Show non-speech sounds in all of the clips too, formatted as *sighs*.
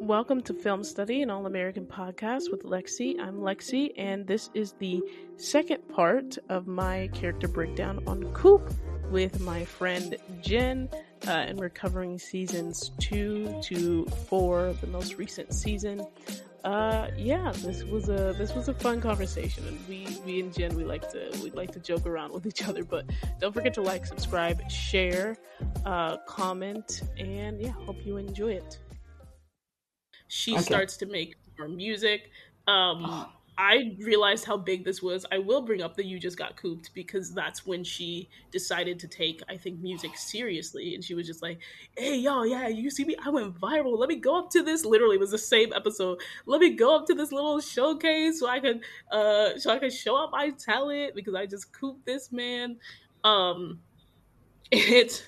Welcome to Film Study, an all American podcast with Lexi. I'm Lexi, and this is the second part of my character breakdown on Coop with my friend Jen. Uh, and we're covering seasons two to four, the most recent season. Uh, yeah, this was a this was a fun conversation, and we we and Jen we like to we like to joke around with each other. But don't forget to like, subscribe, share, uh, comment, and yeah, hope you enjoy it she okay. starts to make more music. Um, I realized how big this was. I will bring up that you just got cooped because that's when she decided to take, I think, music seriously. And she was just like, "Hey, y'all, yeah, you see me? I went viral. Let me go up to this. Literally, was the same episode. Let me go up to this little showcase so I could, uh, so I could show up my talent because I just cooped this man." Um, *laughs* it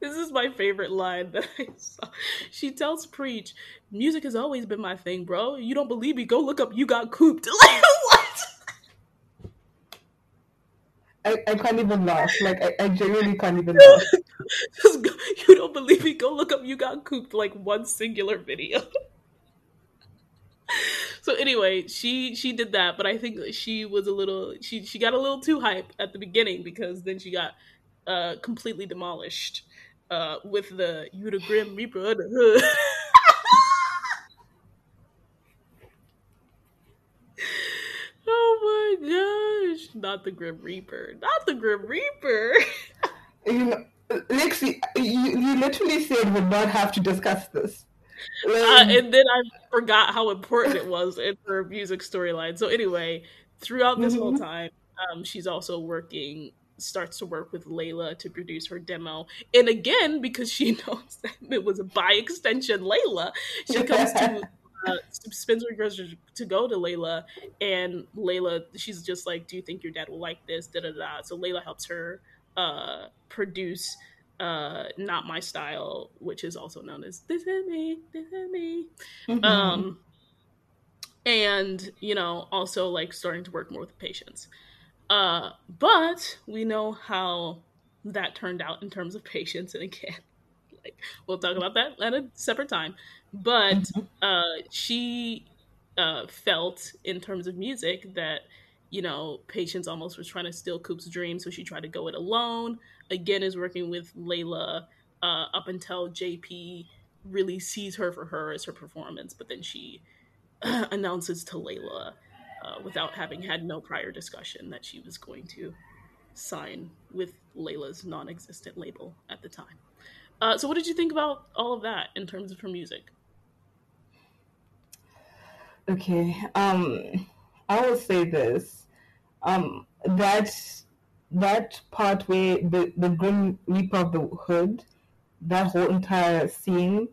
this is my favorite line that I saw. She tells Preach, music has always been my thing, bro. You don't believe me? Go look up You Got Cooped. Like, *laughs* what? I, I can't even laugh. Like, I, I genuinely can't even *laughs* laugh. Go, you don't believe me? Go look up You Got Cooped, like one singular video. *laughs* so anyway, she she did that, but I think she was a little she she got a little too hype at the beginning because then she got uh completely demolished uh, with the you the Grim Reaper of the hood. *laughs* oh my gosh! Not the Grim Reaper. Not the Grim Reaper. you know, Lexi, you, you literally said we'd not have to discuss this. Uh, and then I forgot how important it was in her music storyline. So anyway, throughout this mm-hmm. whole time, um, she's also working starts to work with Layla to produce her demo. And again, because she *laughs* knows that it was by extension Layla, she *laughs* comes to uh, spins her to go to Layla, and Layla, she's just like, "Do you think your dad will like this?" Da da da. So Layla helps her uh, produce uh, "Not My Style," which is also known as "This Is Me, This Is Me." Mm-hmm. Um, and you know, also like starting to work more with Patience. Uh, but we know how that turned out in terms of Patience. And again, *laughs* like we'll talk about that at a separate time. But mm-hmm. uh, she uh, felt in terms of music that you know Patience almost was trying to steal Coop's dream, so she tried to go it alone. Again, is working with Layla uh, up until JP really sees her for her as her performance, but then she *clears throat* announces to Layla uh, without having had no prior discussion that she was going to sign with Layla's non existent label at the time. Uh, so, what did you think about all of that in terms of her music? Okay, um, I will say this: um, that that part where the the Grim Reaper of the Hood, that whole entire scene,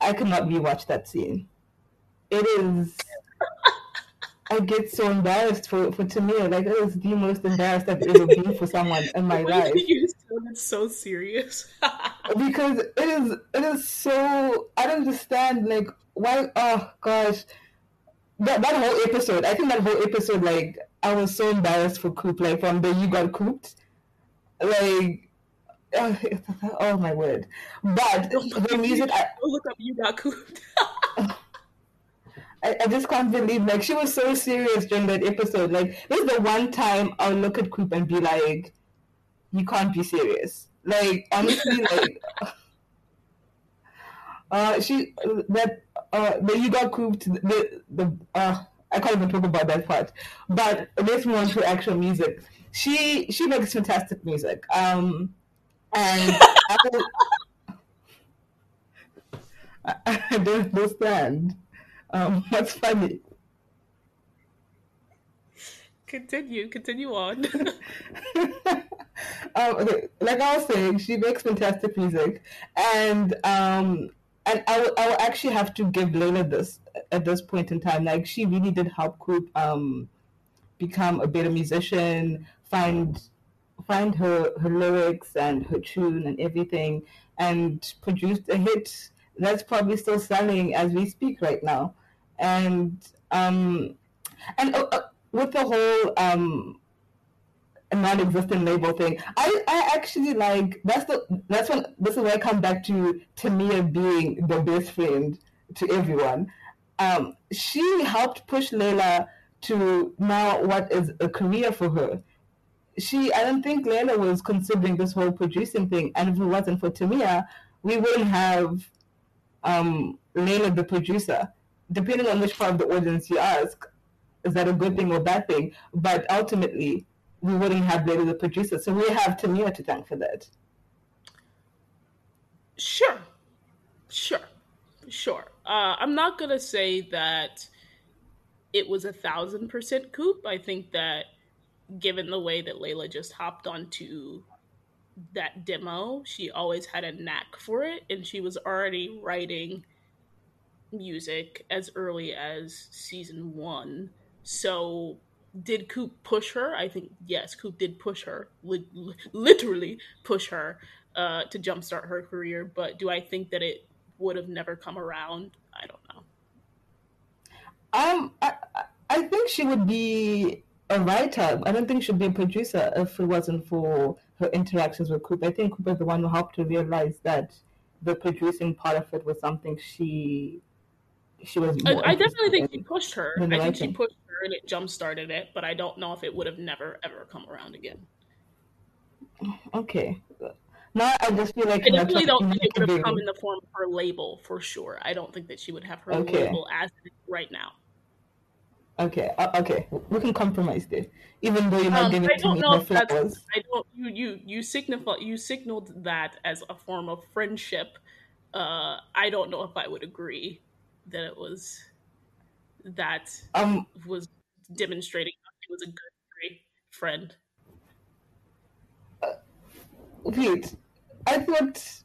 I could not rewatch that scene. It is I get so embarrassed for for Tamia. Like it was the most embarrassed I've ever been for someone in my life. You sounded so serious. *laughs* because it is it is so I don't understand like why oh gosh. That that whole episode, I think that whole episode, like I was so embarrassed for Coop, like from the you got cooped. Like oh, *laughs* oh my word. But the music I, look up you got cooped. *laughs* I, I, just can't believe like she was so serious during that episode. Like this is the one time I'll look at Coop and be like, "You can't be serious." Like honestly, *laughs* like uh, she that uh, the you got Coop the the uh, I can't even talk about that part. But let's move on to actual music. She she makes fantastic music. Um, and *laughs* I, *laughs* I don't understand. Um, *laughs* what's funny? Continue, continue on. *laughs* *laughs* um, okay, like I was saying, she makes fantastic music, and um, and I will, I will actually have to give Layla this at this point in time. Like she really did help Coop um, become a better musician, find find her her lyrics and her tune and everything, and produced a hit that's probably still selling as we speak right now. And um, and uh, uh, with the whole um, non-existent label thing. I, I actually like that's the that's when this is where I come back to Tamia being the best friend to everyone. Um, she helped push Layla to now what is a career for her. She I don't think Layla was considering this whole producing thing, and if it wasn't for Tamia, we wouldn't have um, of the producer. Depending on which part of the audience you ask, is that a good thing or bad thing? But ultimately, we wouldn't have Layla the producer. So we have Tamia to thank for that. Sure. Sure. Sure. Uh, I'm not going to say that it was a thousand percent Coop. I think that given the way that Layla just hopped onto that demo, she always had a knack for it, and she was already writing music as early as season one. So did Coop push her? I think yes, Coop did push her, li- *laughs* literally push her uh, to jumpstart her career. But do I think that it would have never come around? I don't know. Um, I, I think she would be a writer. I don't think she'd be a producer if it wasn't for her interactions with Coop. I think Coop is the one who helped her realize that the producing part of it was something she she was. I, I, definitely think she pushed her. I think she pushed her and it jump started it, but I don't know if it would have never ever come around again. Okay. Now I just feel like I definitely don't think it would have come in the form of her label for sure. I don't think that she would have her okay. label as right now. Okay, uh, okay, we can compromise there, even though you're not um, giving I don't know if that's, I don't. You you you signify you signaled that as a form of friendship. Uh, I don't know if I would agree that it was that um, was demonstrating that he was a good great friend. Uh, wait, I thought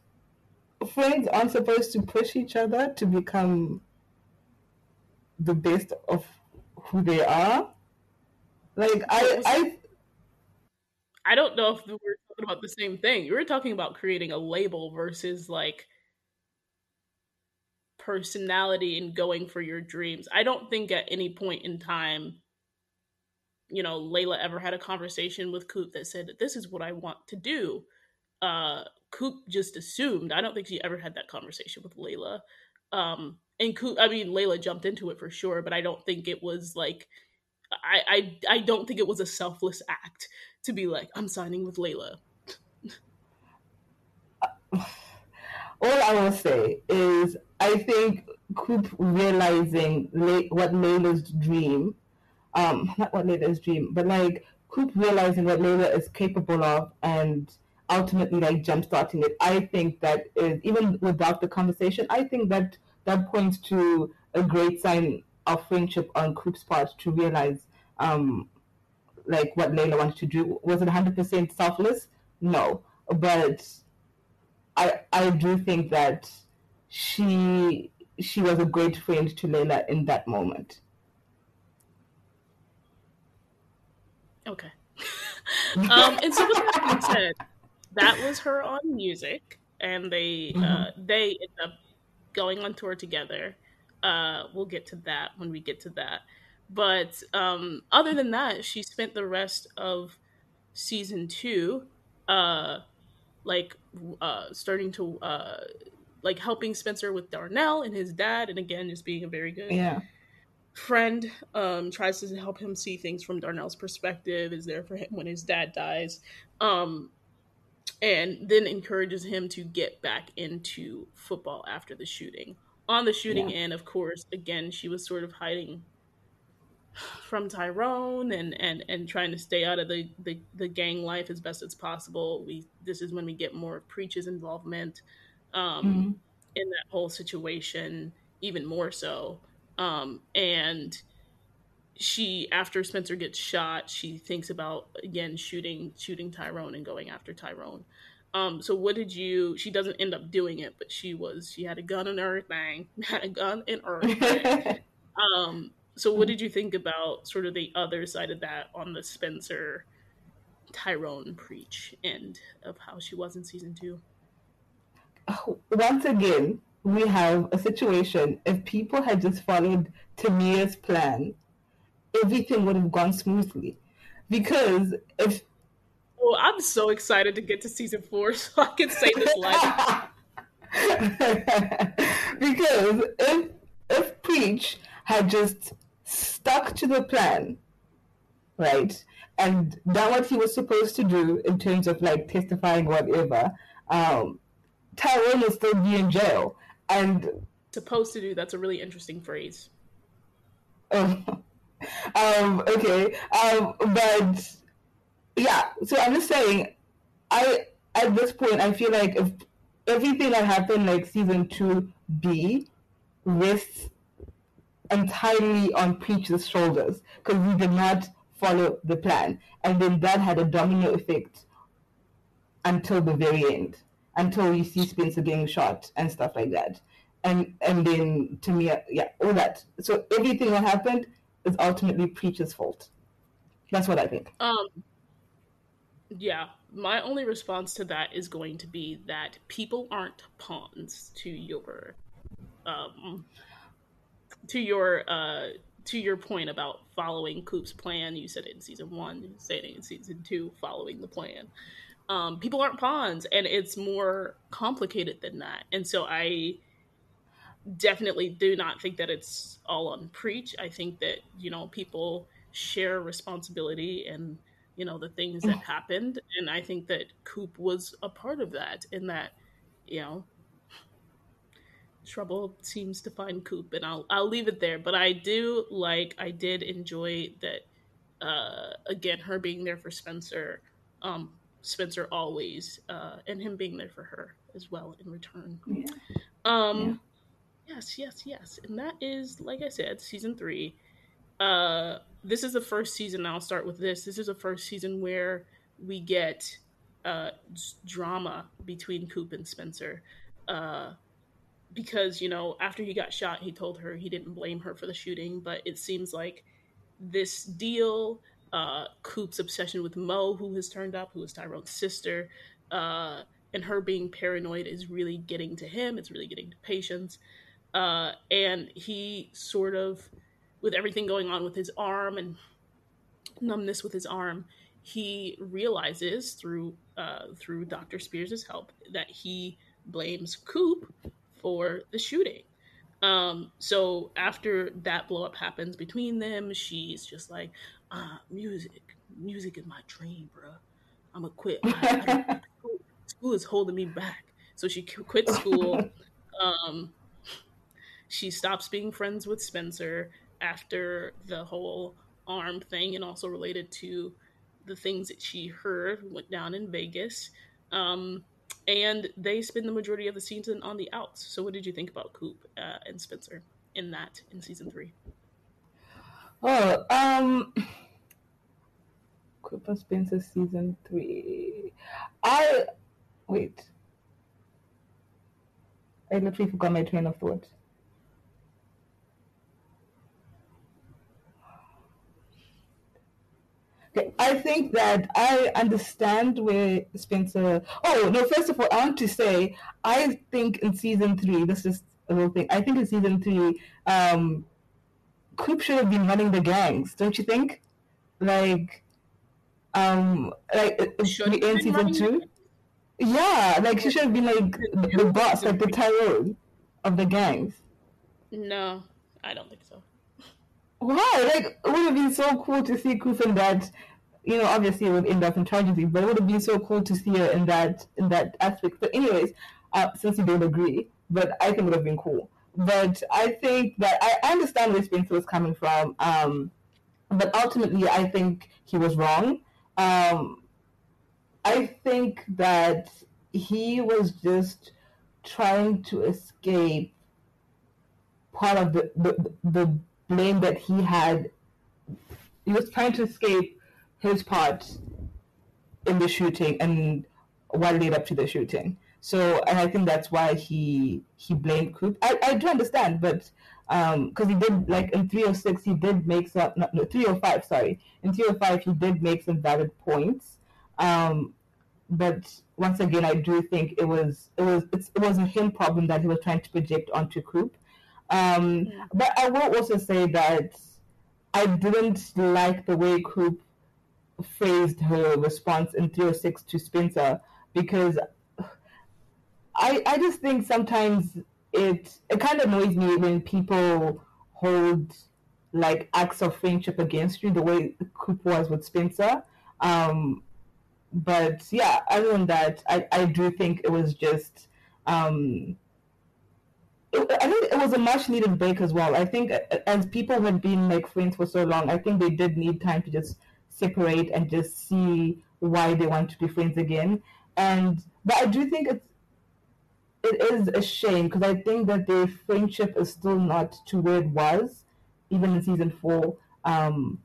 friends aren't supposed to push each other to become the best of who they are. Like I, I, I don't know if we're talking about the same thing. You were talking about creating a label versus like personality and going for your dreams. I don't think at any point in time, you know, Layla ever had a conversation with Coop that said, This is what I want to do. Uh, Coop just assumed. I don't think she ever had that conversation with Layla. Um, and I mean, Layla jumped into it for sure, but I don't think it was like, I, I, I don't think it was a selfless act to be like, I'm signing with Layla. *laughs* All I will say is I think Coop realizing what Layla's dream, um, not what Layla's dream, but like Coop realizing what Layla is capable of and ultimately like jumpstarting it. I think that is even without the conversation, I think that that points to a great sign of friendship on Coop's part to realize um, like what Layla wanted to do. Was it 100% selfless? No, but I I do think that she she was a great friend to Layla in that moment. Okay. *laughs* um, and so with that being said, that was her on music, and they mm-hmm. uh, they end up going on tour together. Uh, we'll get to that when we get to that. But um, other than that, she spent the rest of season two, uh, like uh, starting to uh, like helping Spencer with Darnell and his dad, and again, just being a very good yeah. friend. Um, tries to help him see things from Darnell's perspective. Is there for him when his dad dies, um, and then encourages him to get back into football after the shooting. On the shooting yeah. end, of course, again, she was sort of hiding from Tyrone and and and trying to stay out of the, the the gang life as best as possible. We this is when we get more of Preach's involvement um, mm-hmm. in that whole situation, even more so. Um, and she, after Spencer gets shot, she thinks about again shooting shooting Tyrone and going after Tyrone. Um, so what did you? She doesn't end up doing it, but she was. She had a gun and everything. *laughs* Had a gun and everything. *laughs* um, so what did you think about sort of the other side of that on the Spencer Tyrone preach end of how she was in season two? once again, we have a situation. If people had just followed Tamia's plan, everything would have gone smoothly. Because if Oh, I'm so excited to get to season four *laughs* so I can say this live. *laughs* because if if Preach had just stuck to the plan, right, and done what he was supposed to do in terms of like testifying whatever, um, Tyrone would still be in jail. And supposed to do that's a really interesting phrase. Um, *laughs* um okay. Um, but yeah, so I'm just saying, I at this point I feel like if everything that happened like season two B rests entirely on Preach's shoulders because he did not follow the plan, and then that had a domino effect until the very end, until you see Spencer getting shot and stuff like that, and and then to me, yeah, all that. So everything that happened is ultimately Preach's fault. That's what I think. Um, yeah, my only response to that is going to be that people aren't pawns to your um to your uh to your point about following Coop's plan. You said it in season one, you said it in season two, following the plan. Um, people aren't pawns, and it's more complicated than that. And so I definitely do not think that it's all on preach. I think that you know people share responsibility and you know the things that happened and i think that coop was a part of that in that you know trouble seems to find coop and i'll i'll leave it there. But i do like i did enjoy that uh again her being there for spencer um spencer always uh and him being there for her as well in return. Yeah. um yes yes yes. And that is like i said season three. Uh this is the first season. I'll start with this. This is the first season where we get uh, drama between Coop and Spencer. Uh, because, you know, after he got shot, he told her he didn't blame her for the shooting, but it seems like this deal, uh, Coop's obsession with Mo, who has turned up, who is Tyrone's sister, uh, and her being paranoid is really getting to him. It's really getting to Patience. Uh, and he sort of with everything going on with his arm and numbness with his arm, he realizes through uh, through Doctor Spears' help that he blames Coop for the shooting. Um, so after that blow up happens between them, she's just like, uh, "Music, music is my dream, bro. I'm gonna quit. *laughs* I, I school, school is holding me back." So she quits school. *laughs* Um, she stops being friends with Spencer after the whole arm thing and also related to the things that she heard went down in Vegas. Um, and they spend the majority of the season on the outs. So, what did you think about Coop uh, and Spencer in that in season three? Oh, um, Coop and Spencer season three. I wait. I literally forgot my train of thought. I think that I understand where Spencer. Oh no! First of all, I want to say I think in season three, this is a little thing. I think in season three, um, Coop should have been running the gangs, don't you think? Like, um, like should in season two. Yeah, like she should have been like the, the boss, like the Tyrone of the gangs. No, I don't think so. Why? Like, it would have been so cool to see that. You know, obviously it would end up in tragedy, but it would have been so cool to see her in that in that aspect. But anyways, uh, since you don't agree, but I think it would have been cool. But I think that I, understand where Spencer was coming from. Um, but ultimately, I think he was wrong. Um, I think that he was just trying to escape part of the, the, the blame that he had. He was trying to escape his part in the shooting and what led up to the shooting. So, and I think that's why he he blamed Coop. I, I do understand, but because um, he did like in 306 he did make some no, no 305 sorry in 305 he did make some valid points um, but once again i do think it was it was it wasn't him problem that he was trying to project onto Coop um, yeah. But I will also say that I didn't like the way Coop phrased her response in 306 to Spencer because I I just think sometimes it it kind of annoys me when people hold like acts of friendship against you the way Coop was with Spencer. Um, but yeah, other than that, I, I do think it was just um, I think it was a much needed break as well. I think as people had been like friends for so long, I think they did need time to just separate and just see why they want to be friends again. And but I do think it's it is a shame because I think that their friendship is still not to where it was, even in season four. Um,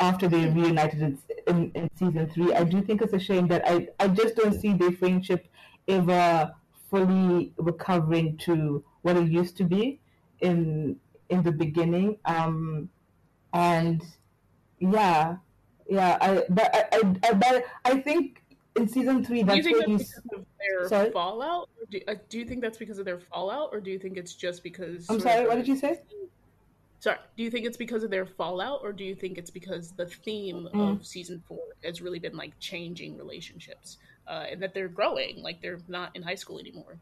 after they reunited in, in, in, season three, I do think it's a shame that I, I just don't see their friendship ever fully recovering to what it used to be in in the beginning. Um, and yeah, yeah, I but I, I, but I think in season three that's do you think that's because of their sorry? fallout. Do, uh, do, you think that's because of their fallout, or do you think it's just because? I'm sorry. What did you say? Sorry. Do you think it's because of their fallout, or do you think it's because the theme mm. of season four has really been like changing relationships, uh, and that they're growing, like they're not in high school anymore,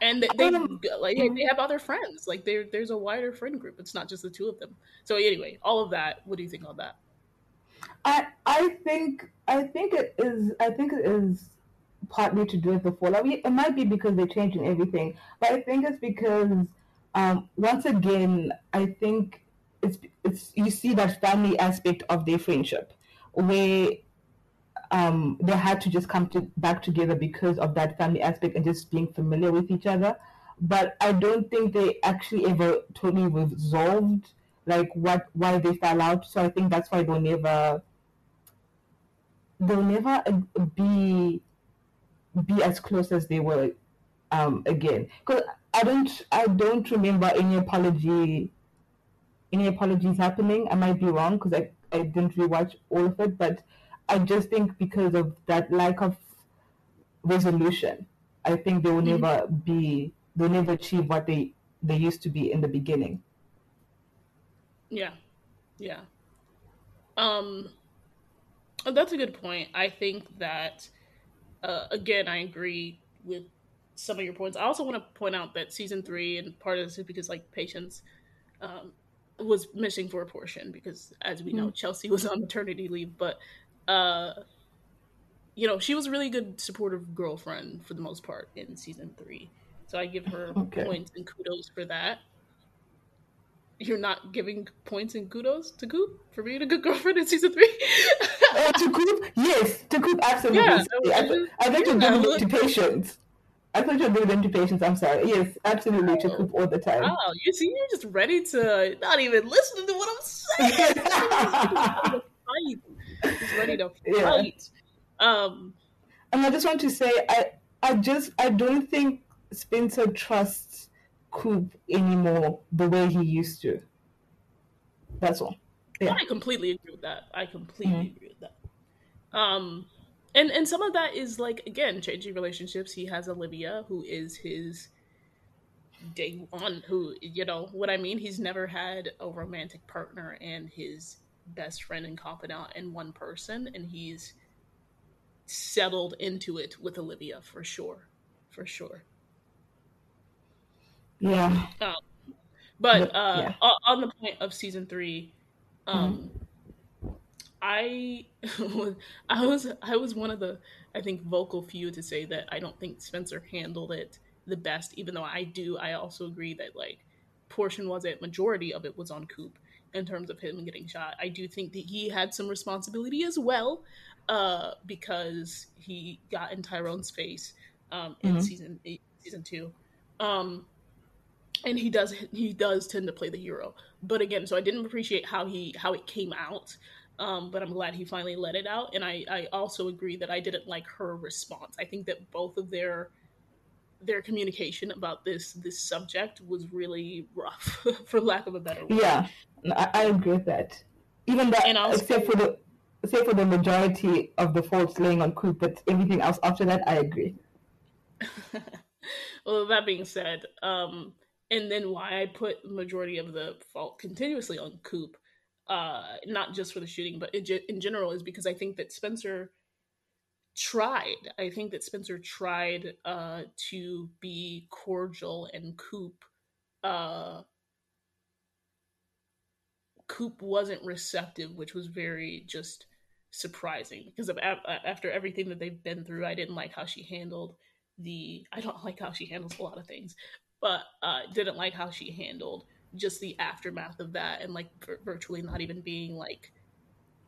and they, they um, like they have other friends, like there there's a wider friend group. It's not just the two of them. So anyway, all of that. What do you think on that? I I think I think it is I think it is partly to do with the fallout. It might be because they're changing everything, but I think it's because um, once again I think it's it's you see that family aspect of their friendship where um, they had to just come to, back together because of that family aspect and just being familiar with each other. But I don't think they actually ever totally resolved like what why they fell out. So I think that's why they'll never they'll never be be as close as they were um, again. Because I don't I don't remember any apology any apologies happening. I might be wrong because I, I didn't rewatch all of it, but I just think because of that lack of resolution, I think they will mm-hmm. never be they'll never achieve what they they used to be in the beginning. Yeah. Yeah. Um that's a good point. I think that uh, again, I agree with some of your points. I also want to point out that season three, and part of this is because like Patience um, was missing for a portion because, as we know, mm. Chelsea was on maternity leave. But uh, you know, she was a really good supportive girlfriend for the most part in season three. So I give her okay. points and kudos for that you're not giving points and kudos to Coop for being a good *laughs* girlfriend in season three. uh, to Coop, yes, to Coop, absolutely. Yeah, I, th- I think you're giving it to Patience. I thought you were giving them to Patience. I'm sorry. Yes, absolutely oh. to Coop all the time. Oh, you see, you're just ready to not even listen to what I'm saying. *laughs* just ready to *laughs* fight. Yeah. Um, and I just want to say, I, I just, I don't think Spencer trusts Coop anymore the way he used to. That's all. Yeah. I completely agree with that. I completely mm-hmm. agree with that. Um, and and some of that is like again changing relationships. He has Olivia, who is his day one. Who you know what I mean? He's never had a romantic partner and his best friend and confidant in one person, and he's settled into it with Olivia for sure, for sure. Yeah. Um, but uh, yeah. on the point of season three, um, mm-hmm. I *laughs* I was I was one of the I think vocal few to say that I don't think Spencer handled it the best. Even though I do, I also agree that like portion was it majority of it was on Coop in terms of him getting shot. I do think that he had some responsibility as well uh, because he got in Tyrone's face um, in mm-hmm. season eight, season two. Um, and he does he does tend to play the hero but again so i didn't appreciate how he how it came out um, but i'm glad he finally let it out and I, I also agree that i didn't like her response i think that both of their their communication about this this subject was really rough *laughs* for lack of a better word yeah i, I agree with that even that also, except for the except for the majority of the faults laying on coop but everything else after that i agree *laughs* well that being said um and then why I put majority of the fault continuously on Coop. uh, not just for the shooting, but in, in general, is because I think that Spencer tried. I think that Spencer tried uh, to be cordial and Coop. Uh, Coop wasn't receptive, which was very just surprising because of after everything that they've been through. I didn't like how she handled the. I don't *laughs* like how she handles a lot of things, but uh, didn't like how she handled just the aftermath of that and like virtually not even being like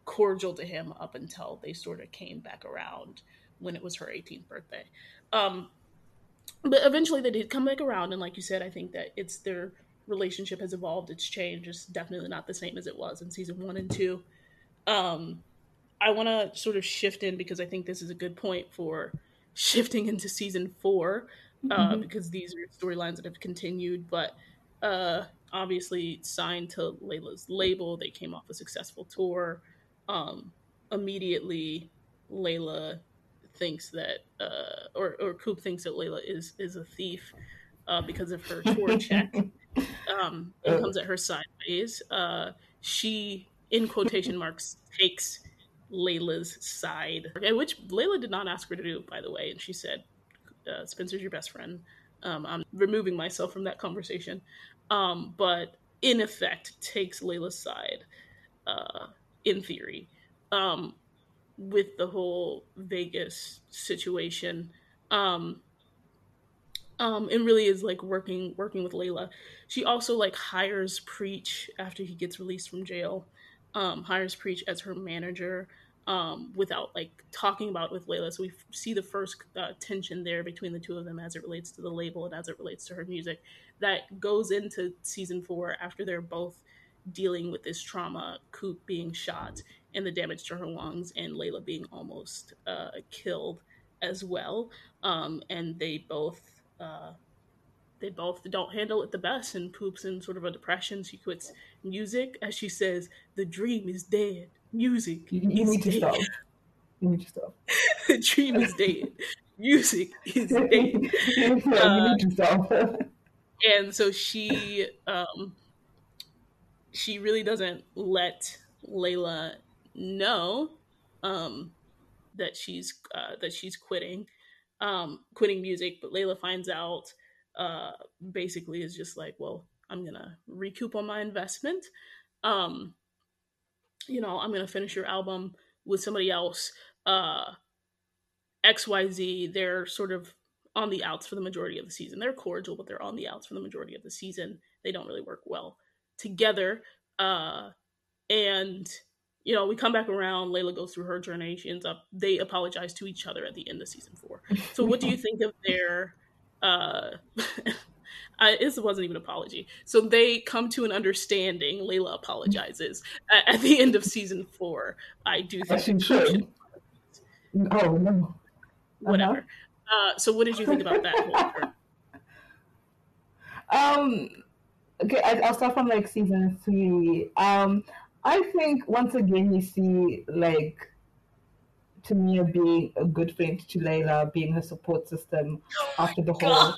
cordial to him up until they sort of came back around when it was her 18th birthday. Um, but eventually they did come back around, and like you said, I think that it's their relationship has evolved, it's changed. It's definitely not the same as it was in season one and two. Um, I want to sort of shift in because I think this is a good point for shifting into season four uh, mm-hmm. because these are storylines that have continued, but uh, obviously signed to Layla's label. They came off a successful tour. Um, immediately, Layla thinks that, uh, or or Coop thinks that Layla is is a thief uh, because of her tour *laughs* check. Um, and comes at her sideways. Uh, she, in quotation *laughs* marks, takes Layla's side, which Layla did not ask her to do, by the way. And she said, uh, "Spencer's your best friend." Um, I'm removing myself from that conversation um, but in effect takes Layla's side uh, in theory um, with the whole Vegas situation. Um, um, and really is like working working with Layla. She also like hires Preach after he gets released from jail. Um, hires Preach as her manager um, without like talking about with Layla. So we f- see the first uh, tension there between the two of them as it relates to the label and as it relates to her music that goes into season four after they're both dealing with this trauma, Coop being shot and the damage to her lungs, and Layla being almost uh, killed as well. Um, and they both uh, they both don't handle it the best, and Coop's in sort of a depression. She quits music, as she says, "The dream is dead. Music you, you need dead. to stop. You need to stop. *laughs* the dream is dead. Music is dead. *laughs* you need to uh, stop." and so she um, she really doesn't let Layla know um, that she's uh, that she's quitting um, quitting music, but Layla finds out uh, basically is just like, well, I'm gonna recoup on my investment. Um, you know, I'm gonna finish your album with somebody else. Uh, XYZ, they're sort of on the outs for the majority of the season. They're cordial, but they're on the outs for the majority of the season. They don't really work well together. Uh, and you know, we come back around. Layla goes through her journey. She ends up. They apologize to each other at the end of season four. So, what do you *laughs* think of their? Uh, *laughs* I, this wasn't even an apology. So they come to an understanding. Layla apologizes at, at the end of season four. I do think. Should. Oh no. Whatever. Uh-huh. Uh, so, what did you think about that? *laughs* um, okay, I, will start from like season three. Um, I think once again you see like Tamia being a good friend to Layla, being her support system oh after the whole.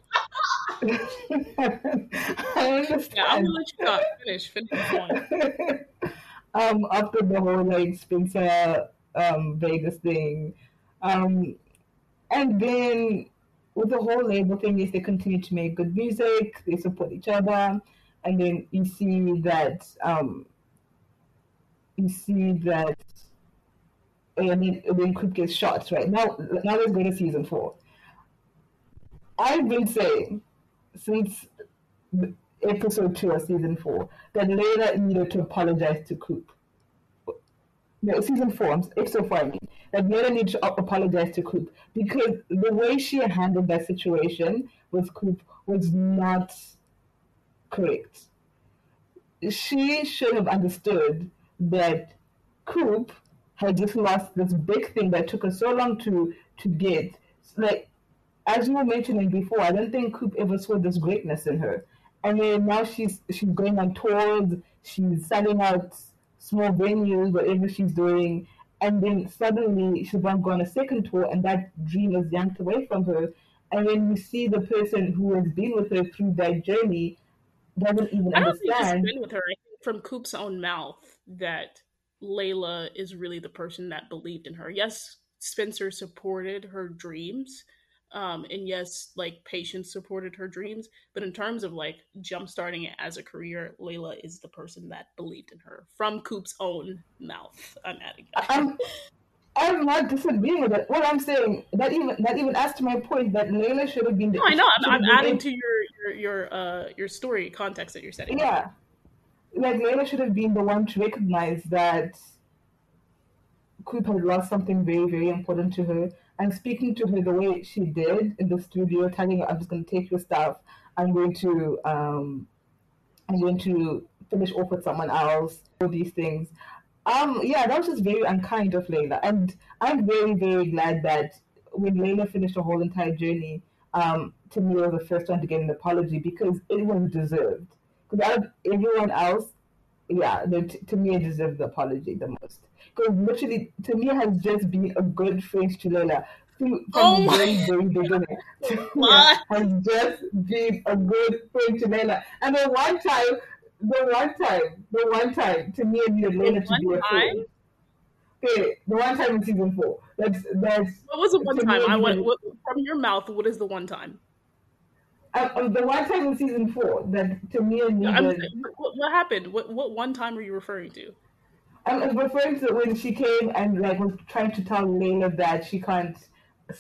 *laughs* I understand. Yeah, I'm gonna let finish. Finish *laughs* um, after the whole like Spencer um Vegas thing, um, and then with the whole label thing is they continue to make good music, they support each other, and then you see that um, you see that and then when Coop gets shot, right? Now now let's go to season four. I've been saying since episode two of season four that Layla needed to apologize to Coop. No, season four, episode four, I mean that Mira needs to apologize to Coop because the way she handled that situation with Coop was not correct. She should have understood that Coop had just lost this big thing that took her so long to to get. Like as you were mentioning before, I don't think Coop ever saw this greatness in her. And then now she's she's going on tours, she's selling out small venues, whatever she's doing, and then suddenly she's going to go on a second tour and that dream is yanked away from her and then you see the person who has been with her through that journey doesn't even I don't understand. Think been with her. I think from Coop's own mouth that Layla is really the person that believed in her. Yes, Spencer supported her dreams. Um, and yes, like Patience supported her dreams, but in terms of like jumpstarting it as a career, Layla is the person that believed in her from Coop's own mouth. I'm adding. I'm, I'm not disagreeing with it. What I'm saying that even that even adds to my point that Layla should have been. The, no, I know. I'm, I'm adding to your your your uh your story context that you're setting. Yeah, like Layla should have been the one to recognize that Coop had lost something very, very important to her. And speaking to her the way she did in the studio, telling her, "I'm just going to take your stuff. I'm going to, um, I'm going to finish off with someone else. All these things." Um, yeah, that was just very unkind of Layla, and I'm very, very glad that when Layla finished her whole entire journey, um, Tamia was the first one to get an apology because it was deserved. Because everyone else, yeah, to me, Tamia deserves the apology the most because literally Tamia has just been a good friend to Layla from oh the very, very *laughs* beginning. *laughs* Tamia has just been a good friend to Layla. And the one time, the one time, the one time to me Tamia needed Layla to be a friend. Okay, the one time in season four. That's that's. What was the one time? I want what, from your mouth. What is the one time? The one time in season four that Tamia needed. what, what happened? What what one time are you referring to? I'm referring to when she came and like was trying to tell Layla that she can't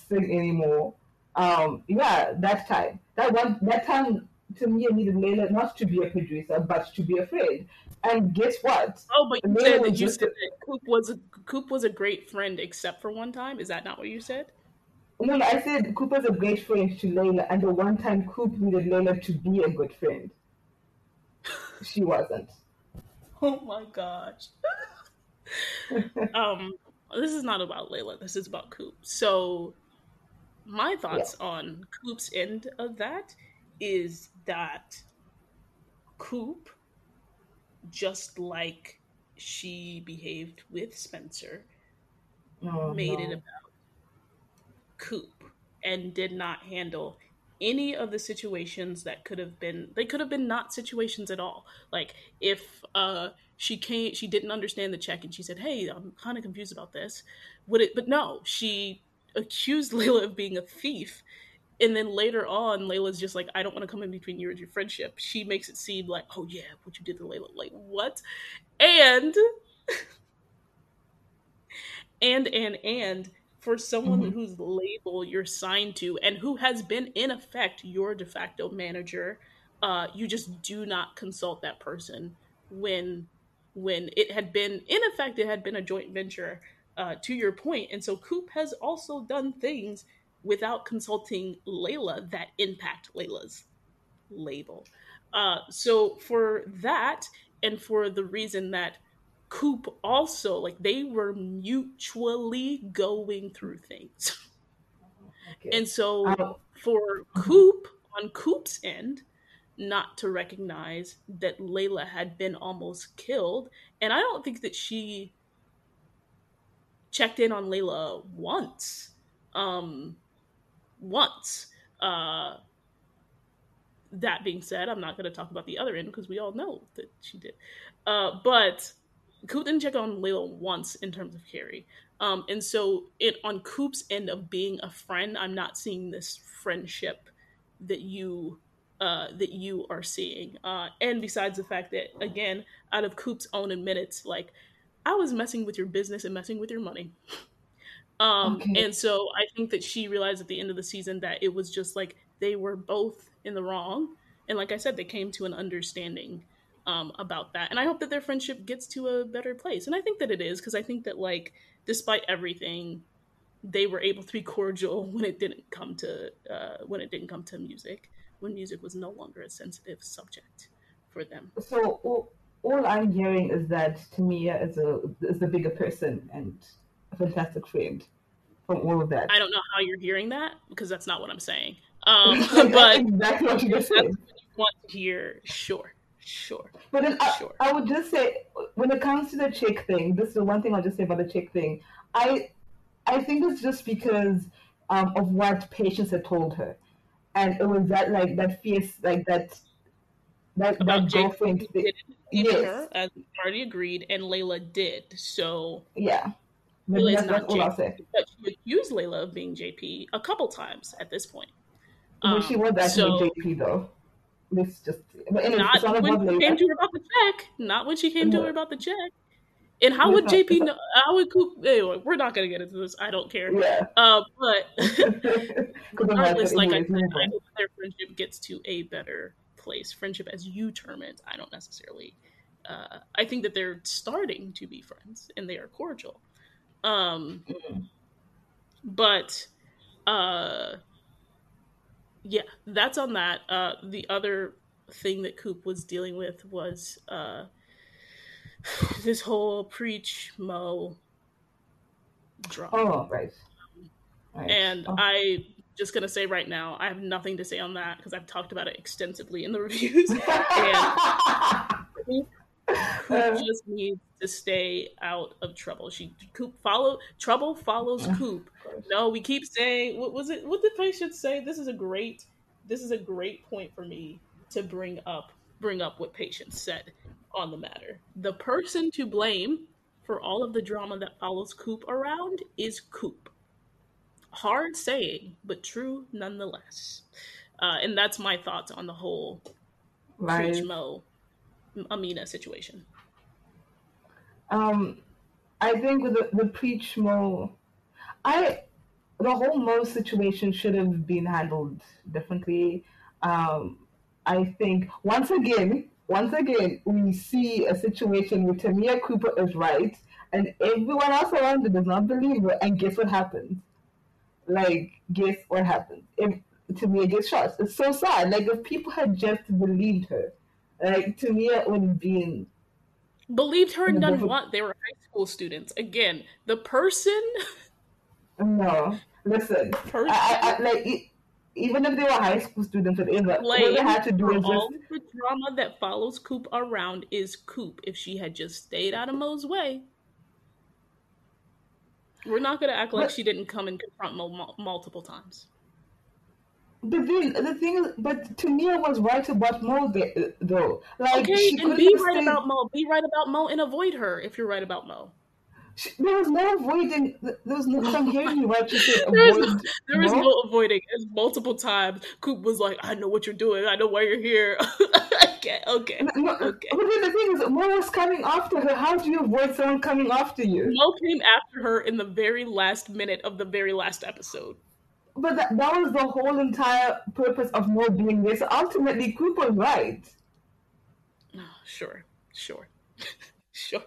sing anymore. Um, yeah, that time. That one that time to me I needed Layla not to be a producer, but to be a friend. And guess what? Oh, but you Layla said that you said that Coop was a Coop was a great friend except for one time. Is that not what you said? No, no, I said Cooper's a great friend to Layla, and the one time Coop needed Layla to be a good friend, she wasn't. *laughs* Oh my gosh. *laughs* um, this is not about Layla. This is about Coop. So, my thoughts yeah. on Coop's end of that is that Coop, just like she behaved with Spencer, oh, made no. it about Coop and did not handle any of the situations that could have been they could have been not situations at all. Like if uh she came she didn't understand the check and she said hey i'm kind of confused about this. Would it but no she accused *laughs* layla of being a thief. And then later on layla's just like i don't want to come in between you and your friendship. She makes it seem like oh yeah what you did to layla. Like what? And *laughs* and and and for someone mm-hmm. whose label you're signed to and who has been in effect your de facto manager uh, you just do not consult that person when when it had been in effect it had been a joint venture uh, to your point and so coop has also done things without consulting layla that impact layla's label uh, so for that and for the reason that coop also like they were mutually going through things okay. and so for coop on coop's end not to recognize that Layla had been almost killed. And I don't think that she checked in on Layla once. Um, once. Uh, that being said, I'm not going to talk about the other end because we all know that she did. Uh, but Coop didn't check on Layla once in terms of Carrie. Um, and so, it on Coop's end of being a friend, I'm not seeing this friendship that you uh, that you are seeing. Uh, and besides the fact that, again, out of Coop's own admittance, like, I was messing with your business and messing with your money. *laughs* Um, okay. And so I think that she realized at the end of the season that it was just like they were both in the wrong. And like I said, they came to an understanding um, about that. And I hope that their friendship gets to a better place. And I think that it is because I think that, like, despite everything, they were able to be cordial *laughs* when it didn't come to uh, when it didn't come to music when music was no longer a sensitive subject for them. So all, all I'm hearing is that Tamia is a is a bigger person and a fantastic friend from all of that. I don't know how you're hearing that because that's not what I'm saying. *laughs* Um, but exactly what you just said. You want to hear? Sure, sure. But then I, sure. I would just say when it comes to the chick thing, this is the one thing I'll just say about the chick thing. I I think it's just because um, of what Patience had told her and it was that like that fierce like that that, about that girlfriend JP thing. didn't leave Yes. her, as already agreed, and Layla did. So Yeah. But Layla's that's, that's not all JP, but she accused Layla of being JP a couple times at this point. But she Um, was actually so JP though. Let's just. But anyway, not it's not when she came to her about the check. Not when she came to her about the check. And how would JP know? How would Coop? Anyway, we're not gonna get into this. I don't care. Yeah. Uh, but *laughs* *laughs* regardless, like I said, I hope their friendship gets to a better place. Friendship, as you term it, I don't necessarily. Uh, I think that they're starting to be friends and they are cordial. Um, Mm. but uh, yeah, that's on that. Uh, the other thing that Coop was dealing with was uh, *sighs* this whole preach Mo drama. Oh, right. right. And oh. I just gonna say right now, I have nothing to say on that because I've talked about it extensively in the reviews. *laughs* Coop *laughs* Uh, just needs to stay out of trouble. She Coop follow trouble follows Coop. No, we keep saying what was it? What did Patience say? This is a great this is a great point for me to bring up bring up what Patience said on the matter. The person to blame for all of the drama that follows Coop around is Coop. Hard saying, but true nonetheless. Uh, and that's my thoughts on the whole right. Mo Amina situation. Um, I think with the, the preach Mo, I the whole Mo situation should have been handled differently. Um, I think once again, once again, we see a situation where Tamia Cooper is right, and everyone else around her does not believe her. And guess what happens? Like, guess what happens? If Tamia gets shot, it's so sad. Like, if people had just believed her, like to me, it would have been Believed her and done what? They were high school students. Again, the person, No, listen. person I, I, like e- even if they were high school students, whatever, what they had to do is all just the drama that follows Coop around is Coop. If she had just stayed out of Mo's way, we're not gonna act like But- she didn't come and confront Mo multiple times. The thing. The thing is, but Tamia was right about Mo though. Like Okay, she and be right stayed- about Mo. Be right about Mo and avoid her if you're right about Mo. she- There was no avoiding. There was no. I'm hearing you right, you said *laughs* There avoid. There Mo? no avoiding. As multiple times, Coop was like, "I know what you're doing. I know why you're here." *laughs* okay, okay, No, okay. But then the thing is, Mo was coming after her. How do you avoid someone coming after you? Mo came after her in the very last minute of the very last episode. But that, that was the whole entire purpose of Mo being there. So ultimately, Coop was right. Sure, sure, *laughs* sure.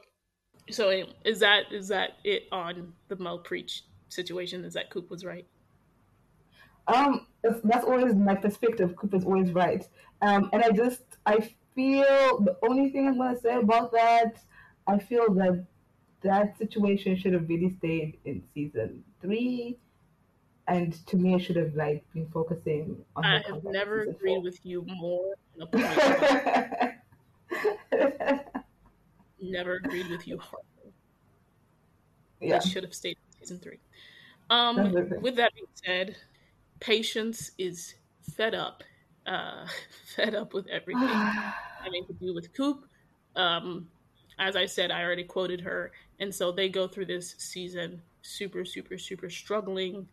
So anyway, is that is that it on the Mo preach situation? Is that Coop was right? Um, that's, that's always my perspective. Coop is always right. Um, and I just I feel the only thing I'm gonna say about that, I feel that that situation should have really stayed in season three, and to me, I should have like been focusing on. I have never agreed with you more. on a *laughs* point about- never agreed with you harder. yeah, It should have stayed in season three. Um, That's the thing. with that being said, Patience is fed up, uh, *laughs* fed up with everything *sighs* having to do with Coop. Um, as I said, I already quoted her, and so they go through this season super, super, super struggling.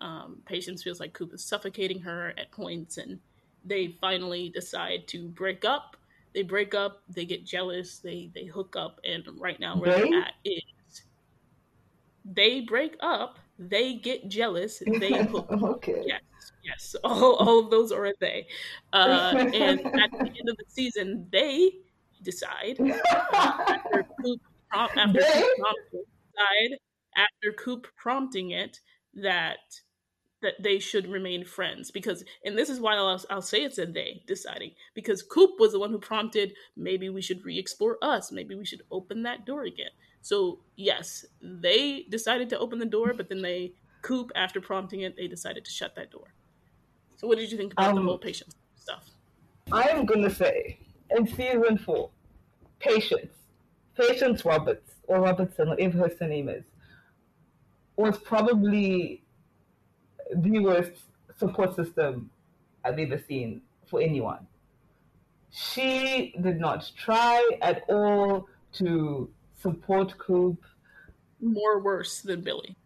Um, Patience feels like Coop is suffocating her at points, and they finally decide to break up. They break up. They get jealous. They they hook up, and right now where They? they're at is they break up. They get jealous. They *laughs* hook up. okay. Yes, yes. *laughs* All, all of those are a they. Uh, and *laughs* at the end of the season, they decide after Coop after? Coop decide after Coop prompting it that that they should remain friends because and this is why I'll, I'll say it's a they deciding because Coop was the one who prompted maybe we should re-explore us. Maybe we should open that door again. So yes they decided to open the door but then they Coop after prompting it they decided to shut that door. So what did you think about the Um, whole patience stuff? I am gonna say in season four, Patience, Patience Roberts or Robertson, whatever her surname is, was probably the worst support system I've ever seen for anyone. she did not try at all to support Coop. More worse than Billy.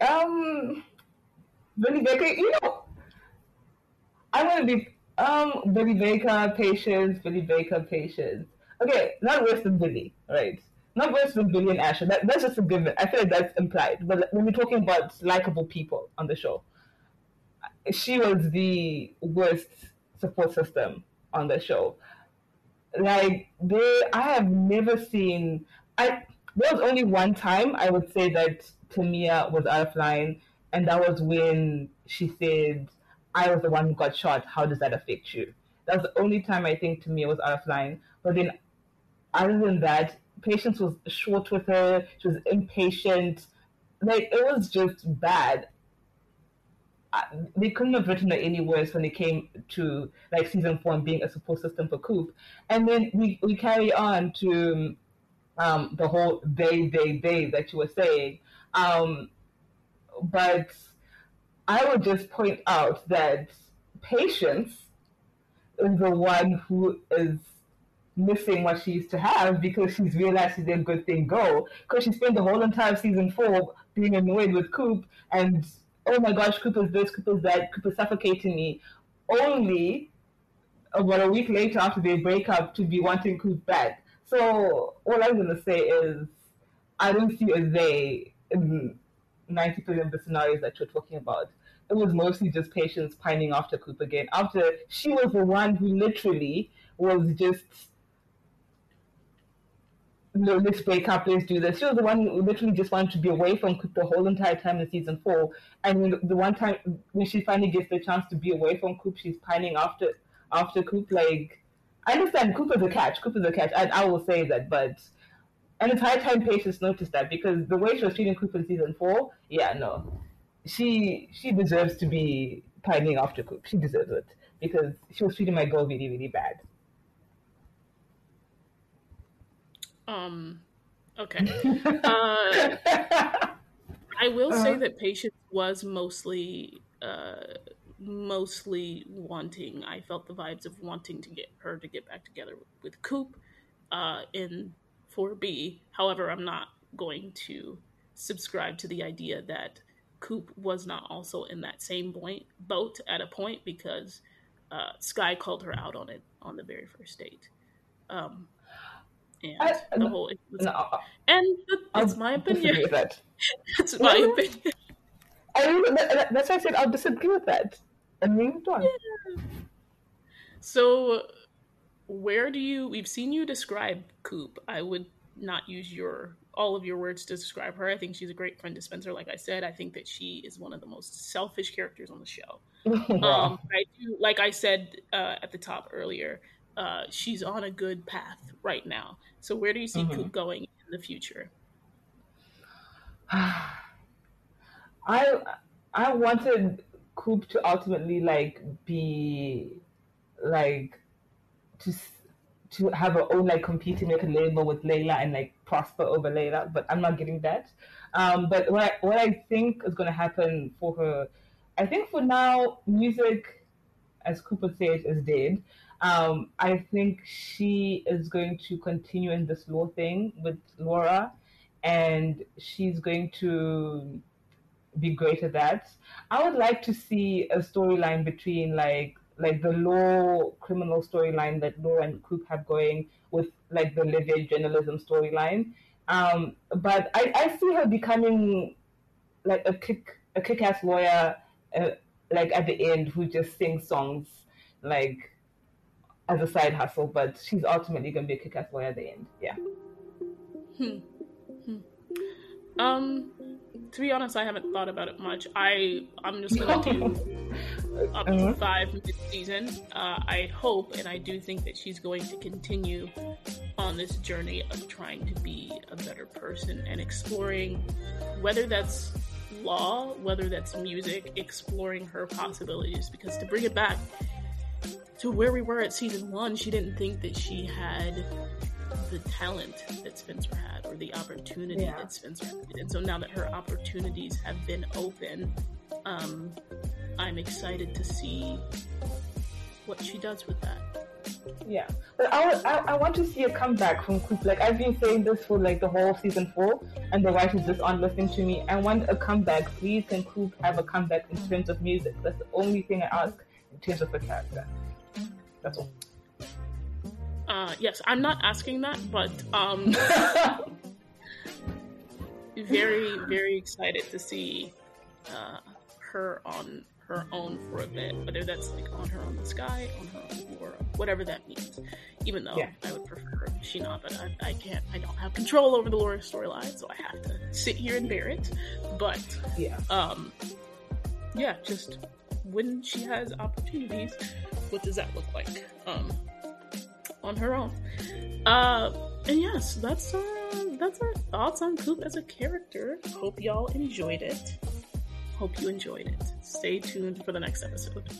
Um, Billy Baker, you know, I'm gonna be um Billy Baker patience, Billy Baker patience. Okay, not worse than Billy, right? Not worse than Billy and Asher. That, that's just a given. I feel like that's implied. But when we're talking about likable people on the show, she was the worst support system on the show. Like they, I have never seen. I there was only one time I would say that Tamia was out of line, and that was when she said, "I was the one who got shot. How does that affect you?" That's the only time I think Tamia was out of line. But then, other than that, patience was short with her. She was impatient. Like it was just bad. I, they couldn't have written it any worse when it came to like season four and being a support system for Coop. And then we, we carry on to um, the whole they, they, they that you were saying. Um, but I would just point out that patience is the one who is missing what she used to have because she's realized she did a good thing go. Because she spent the whole entire season four being annoyed with Coop and oh my gosh, Coop is this, Coop is that, Coop is suffocating me. Only about a week later after they break up to be wanting Coop back. So all I'm gonna say is I don't see a they in ninety percent of the scenarios that you're talking about. It was mostly just patience pining after Coop again. After she was the one who literally was just no, let's break up, let's do this. She was the one who literally just wanted to be away from Coop the whole entire time in season four. And when the one time when she finally gets the chance to be away from Coop, she's pining after after Coop. Like, I understand Coop is a catch, Coop is a catch, and I will say that, but an entire time Patience noticed that because the way she was treating Coop in season four, yeah, no. She she deserves to be pining after Coop. She deserves it because she was treating my girl really, really bad. Um, okay. *laughs* Uh, I will say Uh-huh. that Patience was mostly, uh, mostly wanting. I felt the vibes of wanting to get her to get back together with Coop uh, in 4B. However, I'm not going to subscribe to the idea that Coop was not also in that same point, boat at a point because uh, Sky called her out on it on the very first date. Um, and I- the whole it was- No, and that's my disagree opinion. with that. *laughs* That's my No. opinion. I really, that, that- that's why I said I'll disagree with that. And moved on. So, where do you? We've seen you describe Coop. I would not use your all of your words to describe her. I think she's a great friend to Spencer. Like I said, I think that she is one of the most selfish characters on the show. *laughs* wow. Um, I do, like I said uh, at the top earlier, uh, she's on a good path right now. So, where do you see Mhm. Coop going in the future? *sighs* I I wanted Coop to ultimately like be like to to have her own like competing like a label with Layla and like prosper over Layla, but I'm not getting that. Um, but what I, what I think is going to happen for her, I think for now, music, as Cooper said, is dead. Um, I think she is going to continue in this law thing with Laura, and she's going to be great at that. I would like to see a storyline between like like the law criminal storyline that Laura and Coop have going with like the Livia journalism storyline. Um, but I, I see her becoming like a kick a kick ass lawyer uh, like at the end who just sings songs like as a side hustle, but she's ultimately gonna be a kick ass lawyer at the end. Yeah. Hmm. Hmm. Um, to be honest, I haven't thought about it much. I I'm just gonna do *laughs* up to Mhm. five mid season. Uh, I hope and I do think that she's going to continue on this journey of trying to be a better person and exploring whether that's law, whether that's music, exploring her possibilities. Because to bring it back to where we were at season one, she didn't think that she had the talent that Spencer had or the opportunity Yeah. that Spencer had. And so now that her opportunities have been open, um, I'm excited to see what she does with that. Yeah, but I, I, I want to see a comeback from Coop. Like I've been saying this for like the whole season four, and the writers is just aren't listening to me. I want a comeback. Please, can Coop have a comeback in terms of music? That's the only thing I ask terms of the character. That's all. Uh, yes, I'm not asking that, but um, *laughs* very, very excited to see uh, her on her own for a bit, whether that's like on her own the sky, on her own or whatever that means. Even though Yeah. I would prefer she not, but I, I can't, I don't have control over the lore storyline, so I have to sit here and bear it. But Yeah. um, yeah, just when she has opportunities, what does that look like? Um, on her own. Uh, and yes, that's uh, that's our thoughts on Coop as a character. Hope y'all enjoyed it. Hope you enjoyed it. Stay tuned for the next episode.